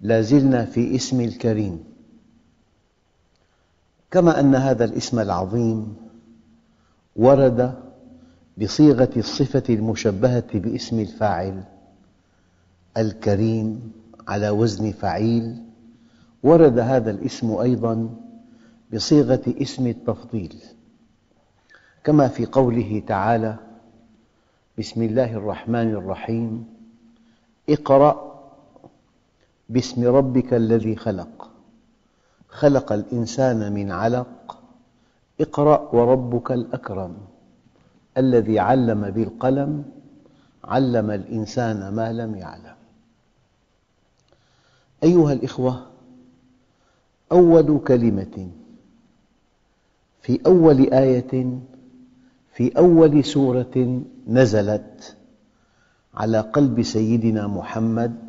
لا زلنا في اسم الكريم. كما أن هذا الاسم العظيم ورد بصيغة الصفة المشبهة باسم الفاعل الكريم على وزن فعيل ورد هذا الاسم أيضا بصيغة اسم التفضيل. كما في قوله تعالى بسم الله الرحمن الرحيم اقرأ باسم ربك الذي خلق. خلق الإنسان من علق. اقرأ وربك الأكرم الذي علم بالقلم علم الإنسان ما لم يعلم. أيها الأخوة أول كلمة في أول آية في أول سورة نزلت على قلب سيدنا محمد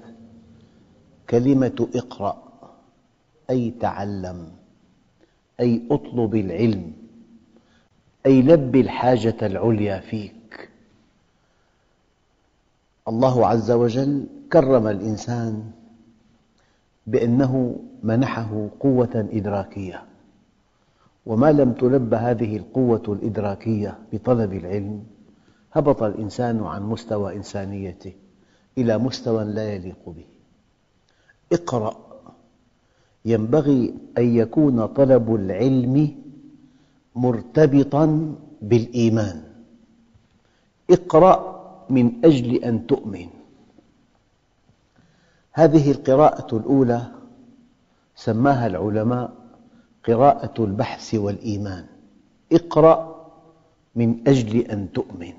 كلمة اقرأ أي تعلم أي اطلب العلم أي لب الحاجة العليا فيك. الله عز وجل كرم الإنسان بأنه منحه قوة إدراكية. وما لم تلب هذه القوة الإدراكية بطلب العلم هبط الإنسان عن مستوى إنسانيته إلى مستوى لا يليق به. اقرأ. ينبغي أن يكون طلب العلم مرتبطاً بالإيمان. اقرأ من أجل أن تؤمن. هذه القراءة الأولى سماها العلماء قراءة البحث والإيمان. اقرأ من أجل أن تؤمن.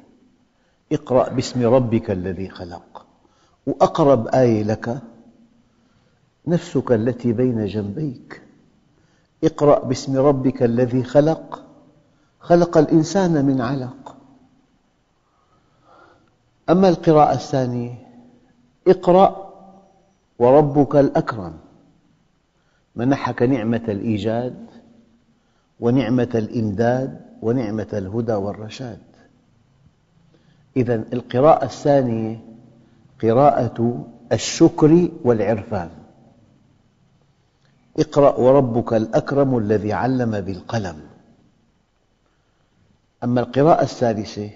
اقرأ باسم ربك الذي خلق. وأقرب آية لك نفسك التي بين جنبيك. اقرأ باسم ربك الذي خلق. خلق الإنسان من علق. أما القراءة الثانية اقرأ وربك الأكرم. منحك نعمة الإيجاد ونعمة الإمداد ونعمة الهدى والرشاد. إذا القراءة الثانية قراءة الشكر والعرفان. اقرأ وربك الأكرم الذي علم بالقلم. أما القراءة الثالثة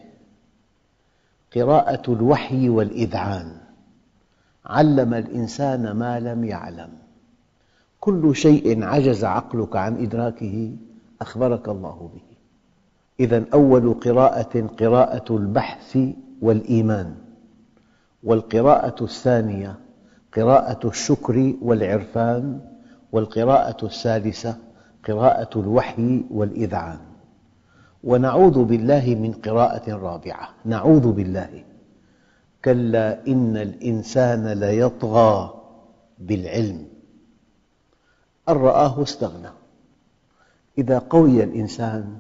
قراءة الوحي والإذعان. علم الإنسان ما لم يعلم. كل شيء عجز عقلك عن إدراكه أخبرك الله به. إذا أول قراءة قراءة البحث والإيمان والقراءة الثانية قراءة الشكر والعرفان. والقراءة الثالثة قراءة الوحي والإذعان. ونعوذ بالله من قراءة رابعة. نعوذ بالله. كلا إن الإنسان ليطغى بالعلم. أن رآه استغنى. إذا قوي الإنسان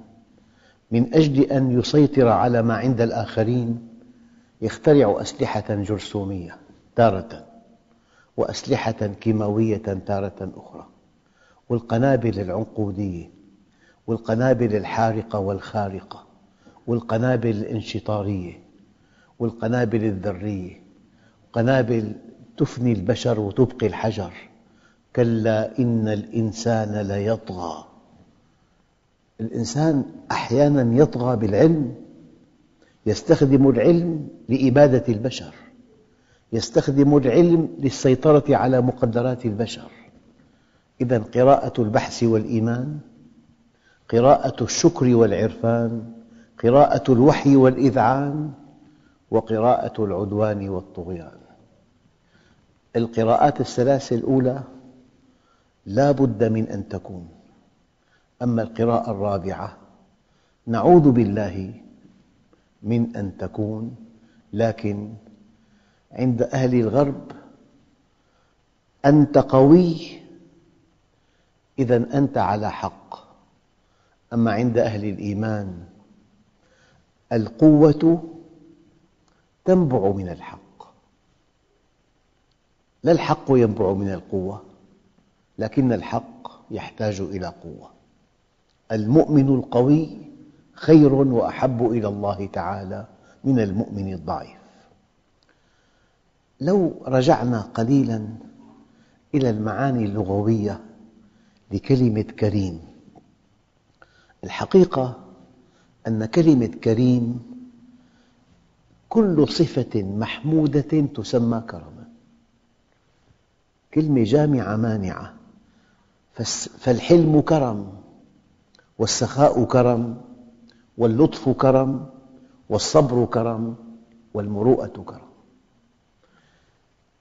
من أجل أن يسيطر على ما عند الآخرين يخترع أسلحة جرثومية تارة. وأسلحة كيماوية تارة أخرى والقنابل العنقودية والقنابل الحارقة والخارقة والقنابل الانشطارية والقنابل الذرية قنابل تفني البشر وتبقي الحجر. كلا إن الإنسان ليطغى. الإنسان أحياناً يطغى بالعلم يستخدم العلم لإبادة البشر. يستخدم العلم للسيطرة على مقدرات البشر. إذا قراءة البحث والإيمان قراءة الشكر والعرفان قراءة الوحي والإذعان وقراءة العدوان والطغيان. القراءات الثلاث الأولى لا بد من أن تكون. أما القراءة الرابعة نعوذ بالله من أن تكون لكن عند أهل الغرب أنت قوي إذا أنت على حق. أما عند أهل الإيمان القوة تنبع من الحق. لا الحق ينبع من القوة لكن الحق يحتاج إلى قوة. المؤمن القوي خير وأحب إلى الله تعالى من المؤمن الضعيف. لو رجعنا قليلا إلى المعاني اللغوية لكلمة كريم. الحقيقة أن كلمة كريم كل صفة محمودة تسمى كرما. كلمة جامعة مانعة فالحلم كرم والسخاء كرم واللطف كرم والصبر كرم والمروءة كرم.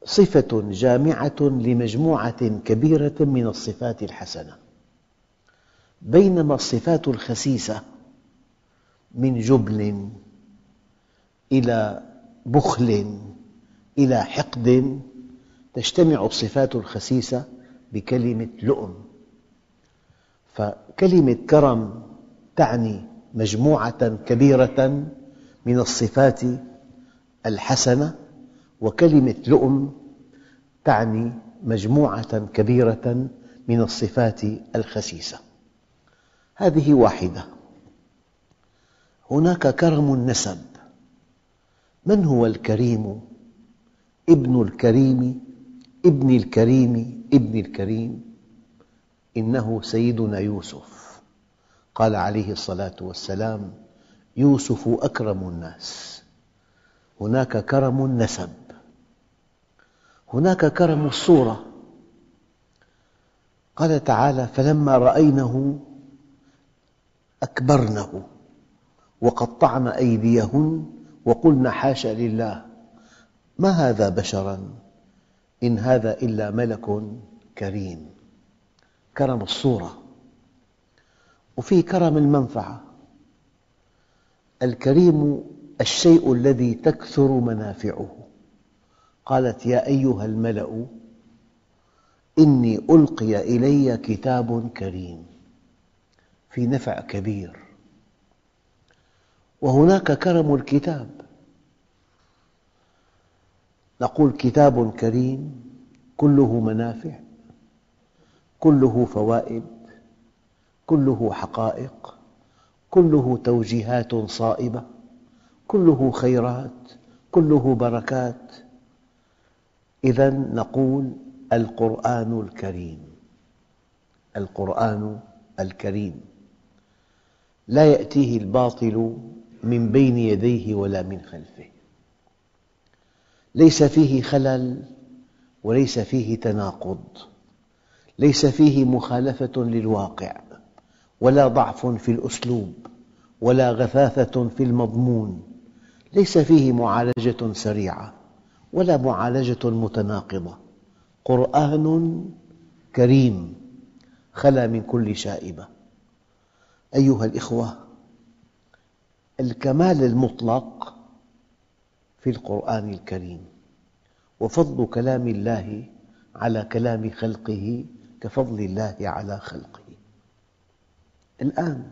صفة جامعة لمجموعة كبيرة من الصفات الحسنة. بينما الصفات الخسيسة من جبن إلى بخل إلى حقد تجتمع الصفات الخسيسة بكلمة لؤم. فكلمة كرم تعني مجموعة كبيرة من الصفات الحسنة وكلمة لؤم تعني مجموعة كبيرة من الصفات الخسيسة. هذه واحدة. هناك كرم النسب. من هو الكريم؟ ابن الكريم ابن الكريم ابن الكريم. إنه سيدنا يوسف. قال عليه الصلاة والسلام يوسف أكرم الناس. هناك كرم النسب. هناك كرم الصورة. قال تعالى فلما رأينه أكبرنه وقطعن أيديهن وقلن حاشا لله. ما هذا بشرا؟ إن هذا إلا ملك كريم. كرم الصورة. وفي كرم المنفعة. الكريم الشيء الذي تكثر منافعه. قالت يا أيها الملأ إني ألقي إلي كتاب كريم في نفع كبير. وهناك كرم الكتاب. نقول كتاب كريم كله منافع كله فوائد كله حقائق كله توجيهات صائبة كله خيرات كله بركات. إذا نقول القرآن الكريم. القرآن الكريم. لا يأتيه الباطل من بين يديه ولا من خلفه. ليس فيه خلل وليس فيه تناقض. ليس فيه مخالفة للواقع ولا ضعف في الأسلوب ولا غثاثة في المضمون. ليس فيه معالجة سريعة. ولا معالجة متناقضة. قرآن كريم خلا من كل شائبة. أيها الأخوة الكمال المطلق في القرآن الكريم وفضل كلام الله على كلام خلقه كفضل الله على خلقه. الآن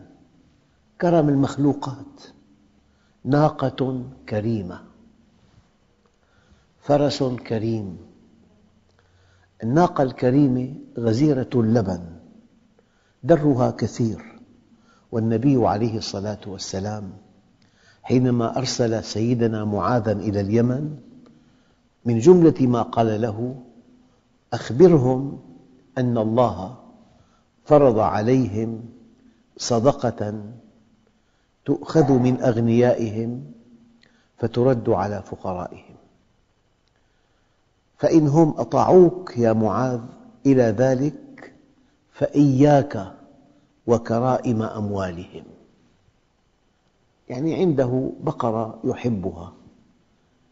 كرم المخلوقات ناقة كريمة. فرس كريم. الناقة الكريمة غزيرة اللبن درها كثير والنبي عليه الصلاة والسلام حينما أرسل سيدنا معاذا إلى اليمن من جملة ما قال له أخبرهم أن الله فرض عليهم صدقة تؤخذ من أغنيائهم فترد على فقرائهم. فإنهم أطاعوك يا معاذ إلى ذلك فإياك وكرائم أموالهم. يعني عنده بقرة يحبها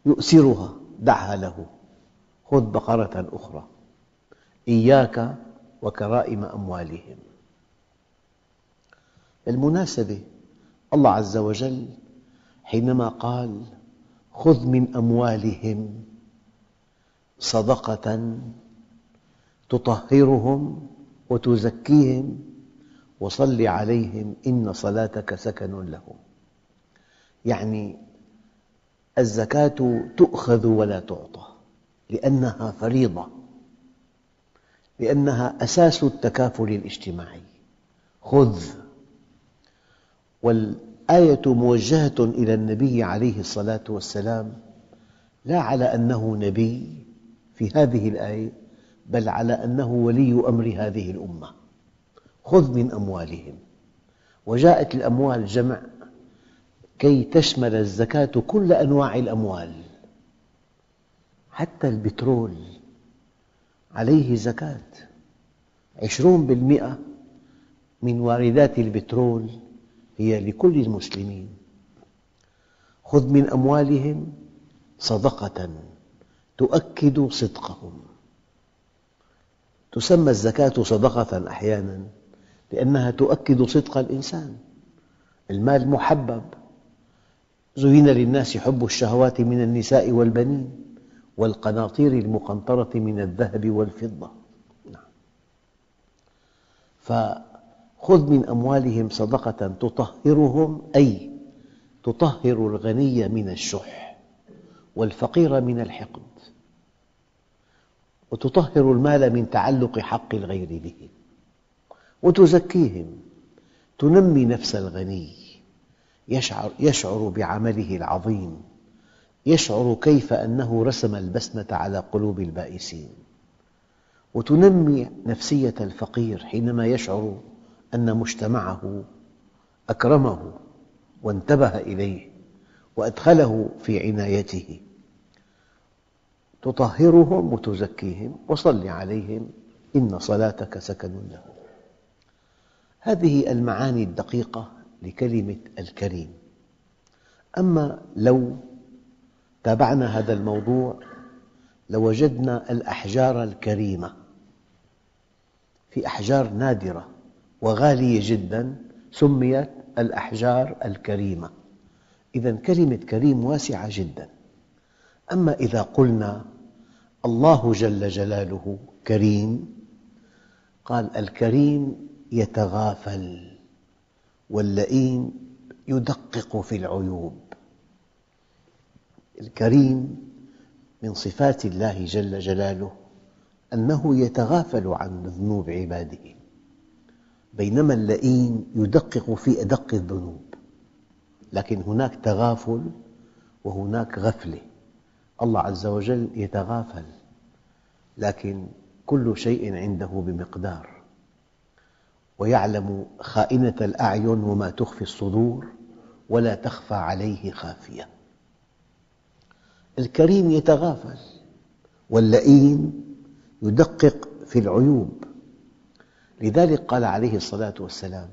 يؤسرها دعها له. خذ بقرة أخرى. إياك وكرائم أموالهم. بالمناسبة الله عز وجل حينما قال خذ من أموالهم صدقة تطهرهم وتزكيهم وصل عليهم إن صلاتك سكن لهم. يعني الزكاة تؤخذ ولا تعطى لأنها فريضة لأنها أساس التكافل الاجتماعي. خذ. والآية موجهة إلى النبي عليه الصلاة والسلام لا على أنه نبي في هذه الآية بل على أنه ولي أمر هذه الأمة. خذ من أموالهم. وجاءت الأموال جمع كي تشمل الزكاة كل أنواع الأموال حتى البترول. عليه زكاة. عشرون بالمئة من واردات البترول هي لكل المسلمين. خذ من أموالهم صدقة. تؤكد صدقهم. تسمى الزكاة صدقة أحياناً لأنها تؤكد صدق الإنسان. المال محبب. زين للناس حب الشهوات من النساء والبنين والقناطير المقنطرة من الذهب والفضة. نعم. فخذ من أموالهم صدقة تطهرهم أي تطهر الغني من الشح والفقير من الحقد. وتطهر المال من تعلق حق الغير به. وتزكيهم. تنمي نفس الغني. يشعر, يشعر بعمله العظيم. يشعر كيف أنه رسم البسمة على قلوب البائسين. وتنمي نفسية الفقير حينما يشعر أن مجتمعه أكرمه وانتبه إليه وأدخله في عنايته. تطهرهم وتزكيهم وصل عليهم. إن صلاتك سكن لهم. هذه المعاني الدقيقة لكلمة الكريم. أما لو تابعنا هذا الموضوع لوجدنا الأحجار الكريمة في أحجار نادرة وغالية جدا سميت الأحجار الكريمة. إذا كلمة كريم واسعة جدا. أما إذا قلنا الله جل جلاله كريم قال الكريم يتغافل واللئيم يدقق في العيوب. الكريم من صفات الله جل جلاله أنه يتغافل عن ذنوب عباده. بينما اللئيم يدقق في أدق الذنوب. لكن هناك تغافل وهناك غفلة. الله عز وجل يتغافل لكن كل شيء عنده بمقدار ويعلم خائنة الأعين وما تخفي الصدور ولا تخفى عليه خافية. الكريم يتغافل واللئيم يدقق في العيوب. لذلك قال عليه الصلاة والسلام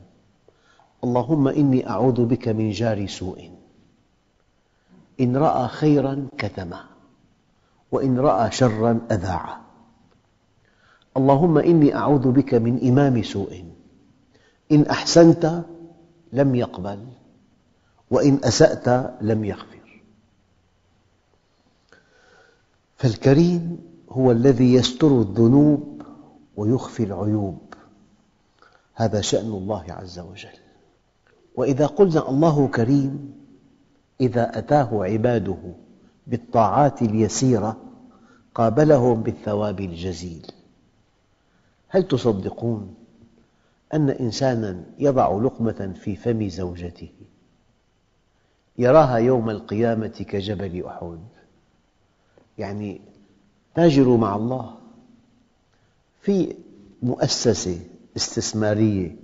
اللهم إني أعوذ بك من جار سوء. إن رأى خيراً كتمه. وإن رأى شراً أذاعه اللهم إني أعوذ بك من إمام سوء. إن أحسنت لم يقبل وإن أسأت لم يغفر. فالكريم هو الذي يستر الذنوب ويخفي العيوب. هذا شأن الله عز وجل. وإذا قلنا الله كريم إذا أتاه عباده بالطاعات اليسيرة قابلهم بالثواب الجزيل. هل تصدقون أن إنساناً يضع لقمة في فم زوجته؟ يراها يوم القيامة كجبل أحد. يعني تاجروا مع الله في مؤسسة استثمارية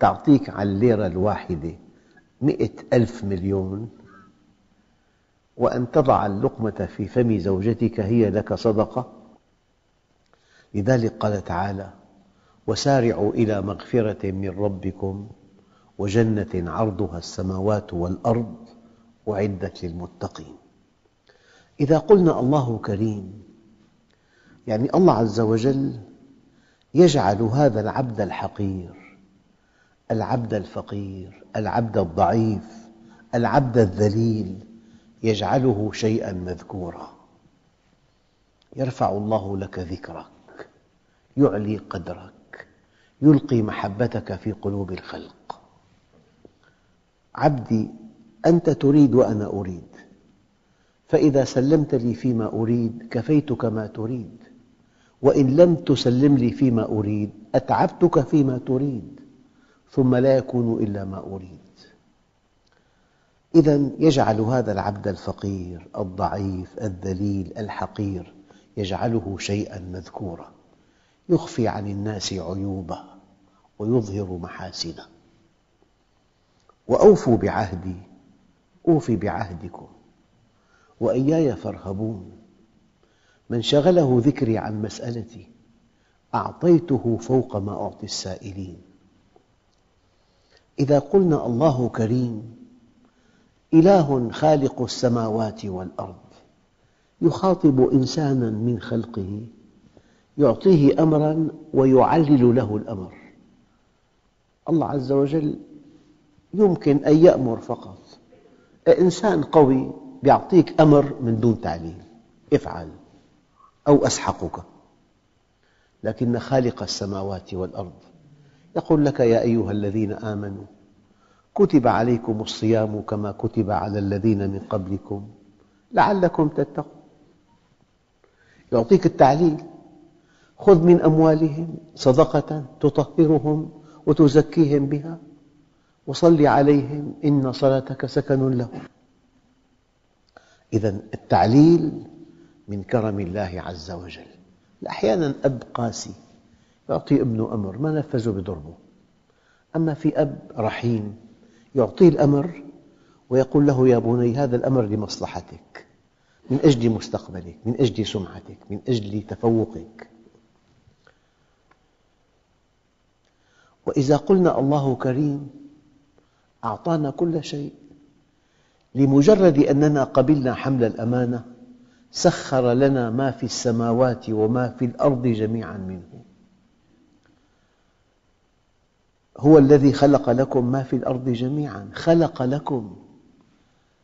تعطيك على الليرة الواحدة مئة ألف مليون وأن تضع اللقمة في فم زوجتك هي لك صدقة؟ لذلك قال تعالى وسارعوا إلى مغفرة من ربكم وجنة عرضها السماوات والأرض أعدت للمتقين. إذا قلنا الله كريم يعني الله عز وجل يجعل هذا العبد الحقير العبد الفقير العبد الضعيف العبد الذليل يجعله شيئا مذكورا. يرفع الله لك ذكرك يعلي قدرك يلقي محبتك في قلوب الخلق. عبدي أنت تريد وأنا أريد. فإذا سلمت لي فيما أريد كفيتك ما تريد. وإن لم تسلم لي فيما أريد أتعبتك فيما تريد. ثم لا يكون إلا ما أريد. إذا يجعل هذا العبد الفقير الضعيف الذليل الحقير يجعله شيئا مذكورا. يخفي عن الناس عيوبه ويظهر محاسنه. وأوفوا بعهدي أوف بعهدكم. وإياي فارهبون. من شغله ذكري عن مسألتي أعطيته فوق ما أعطي السائلين. إذا قلنا الله كريم إله خالق السماوات والأرض يخاطب إنسانا من خلقه يعطيه أمرا ويعلل له الأمر. الله عز وجل يمكن أن يأمر فقط. إنسان قوي يعطيك أمر من دون تعليل افعل أو أسحقك. لكن خالق السماوات والأرض يقول لك يا أيها الذين آمنوا كتب عليكم الصيام كما كتب على الذين من قبلكم لعلكم تتقون. يعطيك التعليل. خذ من أموالهم صدقة تطهرهم وتزكيهم بها وصل عليهم إن صلاتك سكن لهم. إذا التعليل من كرم الله عز وجل. أحيانا أب قاسي يعطي ابنه أمر ما نفذه بضربه. أما في أب رحيم يعطيه الأمر ويقول له يا بني هذا الأمر لمصلحتك من أجل مستقبلك من أجل سمعتك من أجل تفوقك. وإذا قلنا الله كريم أعطانا كل شيء لمجرد أننا قبلنا حمل الأمانة سخر لنا ما في السماوات وما في الأرض جميعا منه. هو الذي خلق لكم ما في الأرض جميعا. خلق لكم.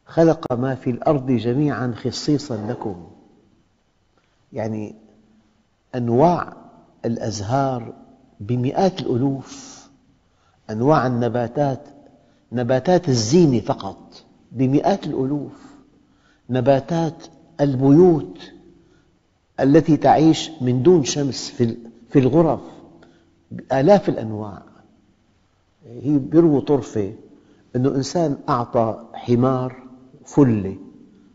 خلق ما في الأرض جميعا خصيصا لكم. يعني أنواع الأزهار بمئات الألوف. أنواع النباتات. نباتات الزينة فقط بمئات الألوف. نباتات البيوت التي تعيش من دون شمس في الغرف. آلاف الأنواع. هي بيرووا طرفة أنه إنسان أعطى حمار فلة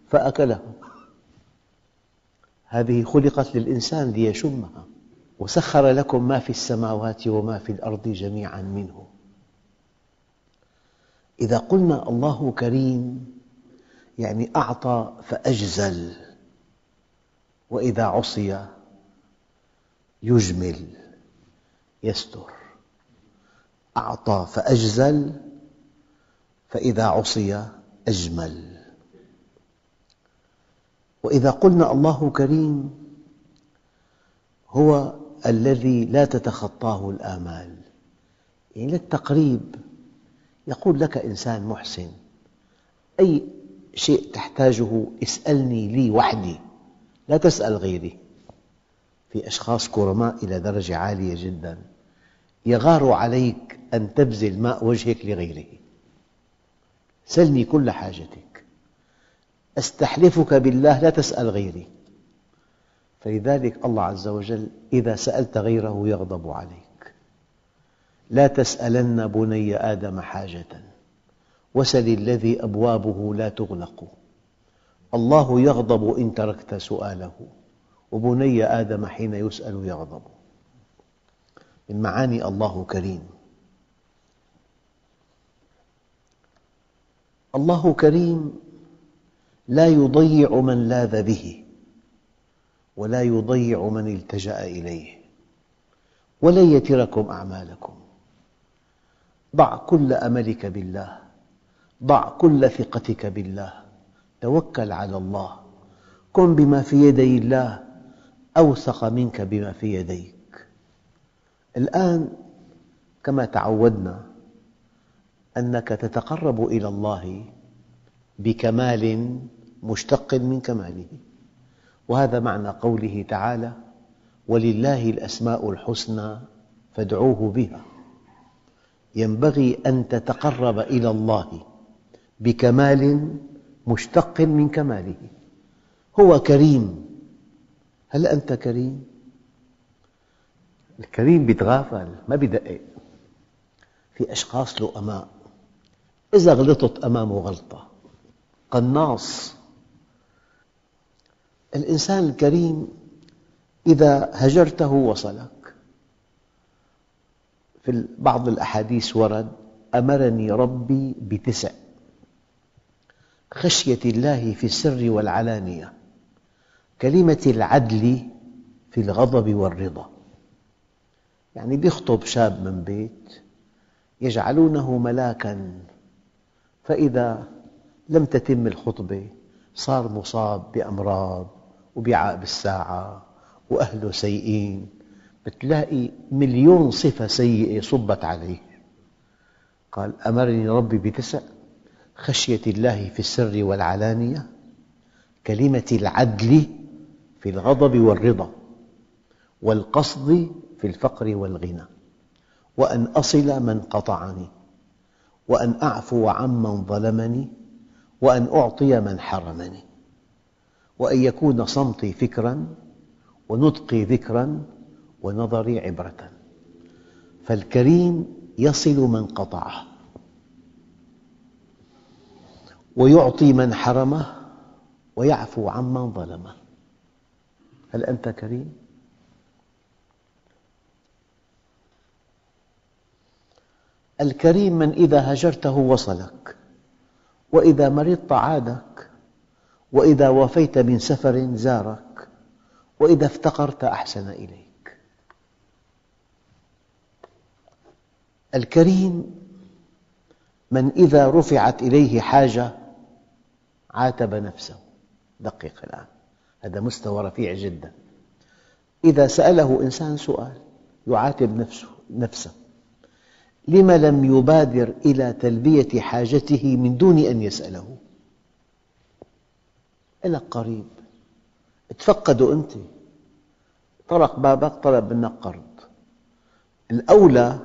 فأكله. هذه خلقت للإنسان ليشمها وسخر لكم ما في السماوات وما في الأرض جميعا منه. إذا قلنا الله كريم يعني أعطى فأجزل وإذا عصي يجمل يستر. أعطى فأجزل فإذا عصي أجمل. وإذا قلنا الله كريم هو الذي لا تتخطاه الآمال. يعني للتقريب يقول لك إنسان محسن أي شيء تحتاجه اسألني لي وحدي لا تسأل غيري. في أشخاص كرماء إلى درجة عالية جدا يغار عليك أن تبذل ماء وجهك لغيره. سلني كل حاجتك. أستحلفك بالله لا تسأل غيري. فلذلك الله عز وجل إذا سألت غيره يغضب عليك. لا تسألن بني آدم حاجة. وسل الذي أبوابه لا تغلق. الله يغضب إن تركت سؤاله. وبني آدم حين يسأل يغضب. من معاني الله كريم. الله كريم لا يضيع من لاذ به ولا يضيع من التجأ إليه. ولن يتركم أعمالكم. ضع كل أملك بالله ضع كل ثقتك بالله توكل على الله. كن بما في يدي الله أوثق منك بما في يديك. الآن كما تعودنا أنك تتقرب إلى الله بكمال مشتق من كماله. وهذا معنى قوله تعالى ولله الأسماء الحسنى فادعوه بها. ينبغي أن تتقرب إلى الله بكمال مشتق من كماله. هو كريم. هل أنت كريم؟ الكريم بيتغافل ما بيدقق في أشخاص لؤماء إذا غلطت أمامه غلطة. قناص الإنسان الكريم إذا هجرته وصلك. في بعض الأحاديث ورد أمرني ربي بتسع. خشية الله في السر والعلانية. كلمة العدل في الغضب والرضا. يعني يخطب شاب من بيت يجعلونه ملاكا. فإذا لم تتم الخطبة صار مصاب بأمراض وبيعاق بالساعة وأهله سيئين بتلاقي مليون صفة سيئة صبت عليه. قال أمرني ربي بتسع خشية الله في السر والعلانية كلمة العدل في الغضب والرضا والقصد في الفقر والغنى وأن أصل من قطعني. وأن أعفو عمن ظلمني وأن أعطي من حرمني وأن يكون صمتي فكرا ونطقي ذكرا ونظري عبرة فالكريم يصل من قطعه ويعطي من حرمه ويعفو عمن ظلمه هل أنت كريم؟ الكريم من إذا هجرته وصلك وإذا مرضت عادك وإذا وفيت من سفر زارك وإذا افتقرت أحسن إليك. الكريم من إذا رفعت إليه حاجة عاتب نفسه. دقق الآن. هذا مستوى رفيع جدا. إذا سأله إنسان سؤال يعاتب نفسه, نفسه. لم لم يبادر إلى تلبية حاجته من دون أن يسأله؟ لك قريب. تفقده أنت. طرق بابك طلب منك قرض. الأولى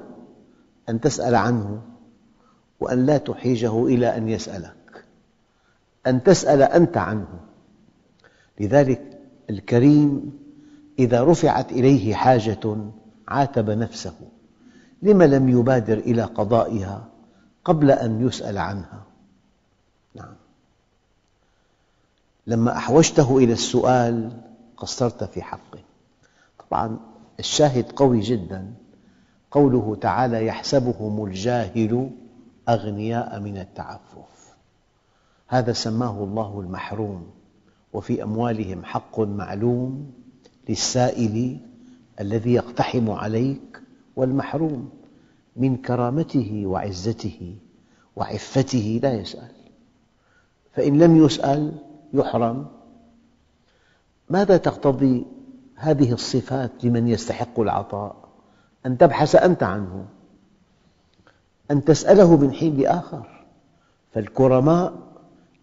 أن تسأل عنه وأن لا تحيجه إلى أن يسألك. أن تسأل أنت عنه. لذلك الكريم إذا رفعت إليه حاجة عاتب نفسه. لم لم يبادر إلى قضائها قبل أن يسأل عنها؟ نعم. لما أحوجته إلى السؤال قصرت في حقه. طبعا الشاهد قوي جدا. قوله تعالى يحسبهم الجاهل أغنياء من التعفف هذا سماه الله المحروم وفي أموالهم حق معلوم للسائل الذي يقتحم عليك والمحروم من كرامته وعزته وعفته لا يسأل. فإن لم يسأل يحرم. ماذا تقتضي هذه الصفات لمن يستحق العطاء؟ أن تبحث أنت عنه. أن تسأله من حين لآخر. فالكرماء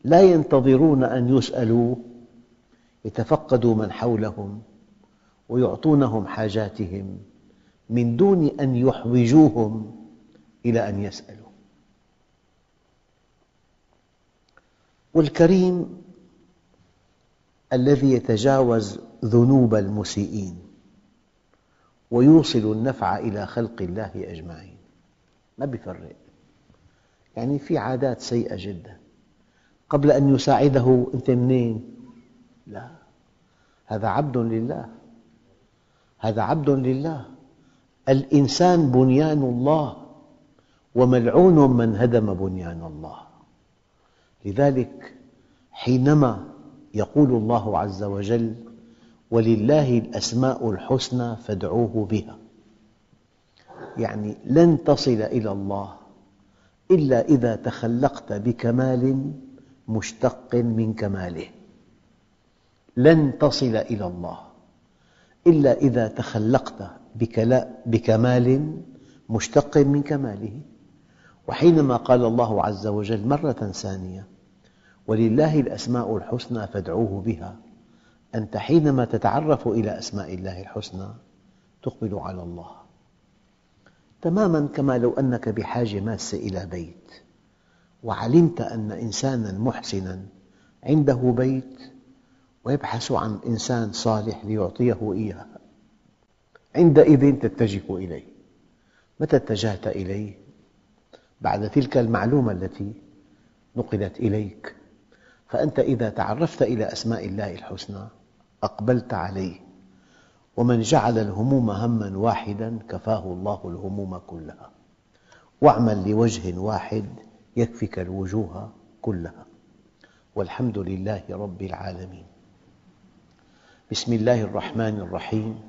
لا ينتظرون أن يسألوا يتفقدوا من حولهم ويعطونهم حاجاتهم. من دون أن يحوجوهم إلى أن يسألوا. والكريم الذي يتجاوز ذنوب المسيئين ويوصل النفع إلى خلق الله أجمعين. ما يفرق يعني في عادات سيئة جدا. قبل أن يساعده أنت منين؟ لا. هذا عبد لله. هذا عبد لله. الإنسان بنيان الله وملعون من هدم بنيان الله. لذلك حينما يقول الله عز وجل ولله الأسماء الحسنى فادعوه بها يعني لن تصل إلى الله إلا إذا تخلقت بكمال مشتق من كماله. لن تصل إلى الله إلا إذا تخلقت بكمال مشتق من كماله. وحينما قال الله عز وجل مرة ثانية ولله الأسماء الحسنى فادعوه بها. أنت حينما تتعرف إلى أسماء الله الحسنى تقبل على الله. تماما كما لو أنك بحاجة ماسة إلى بيت وعلمت أن إنسانا محسنا عنده بيت ويبحث عن إنسان صالح ليعطيه إياه. عندئذ تتجه إليه. متى اتجهت إليه؟ بعد تلك المعلومة التي نقلت إليك. فأنت إذا تعرفت إلى أسماء الله الحسنى أقبلت عليه. ومن جعل الهموم هما واحدا كفاه الله الهموم كلها. واعمل لوجه واحد يكفك الوجوه كلها. والحمد لله رب العالمين. بسم الله الرحمن الرحيم.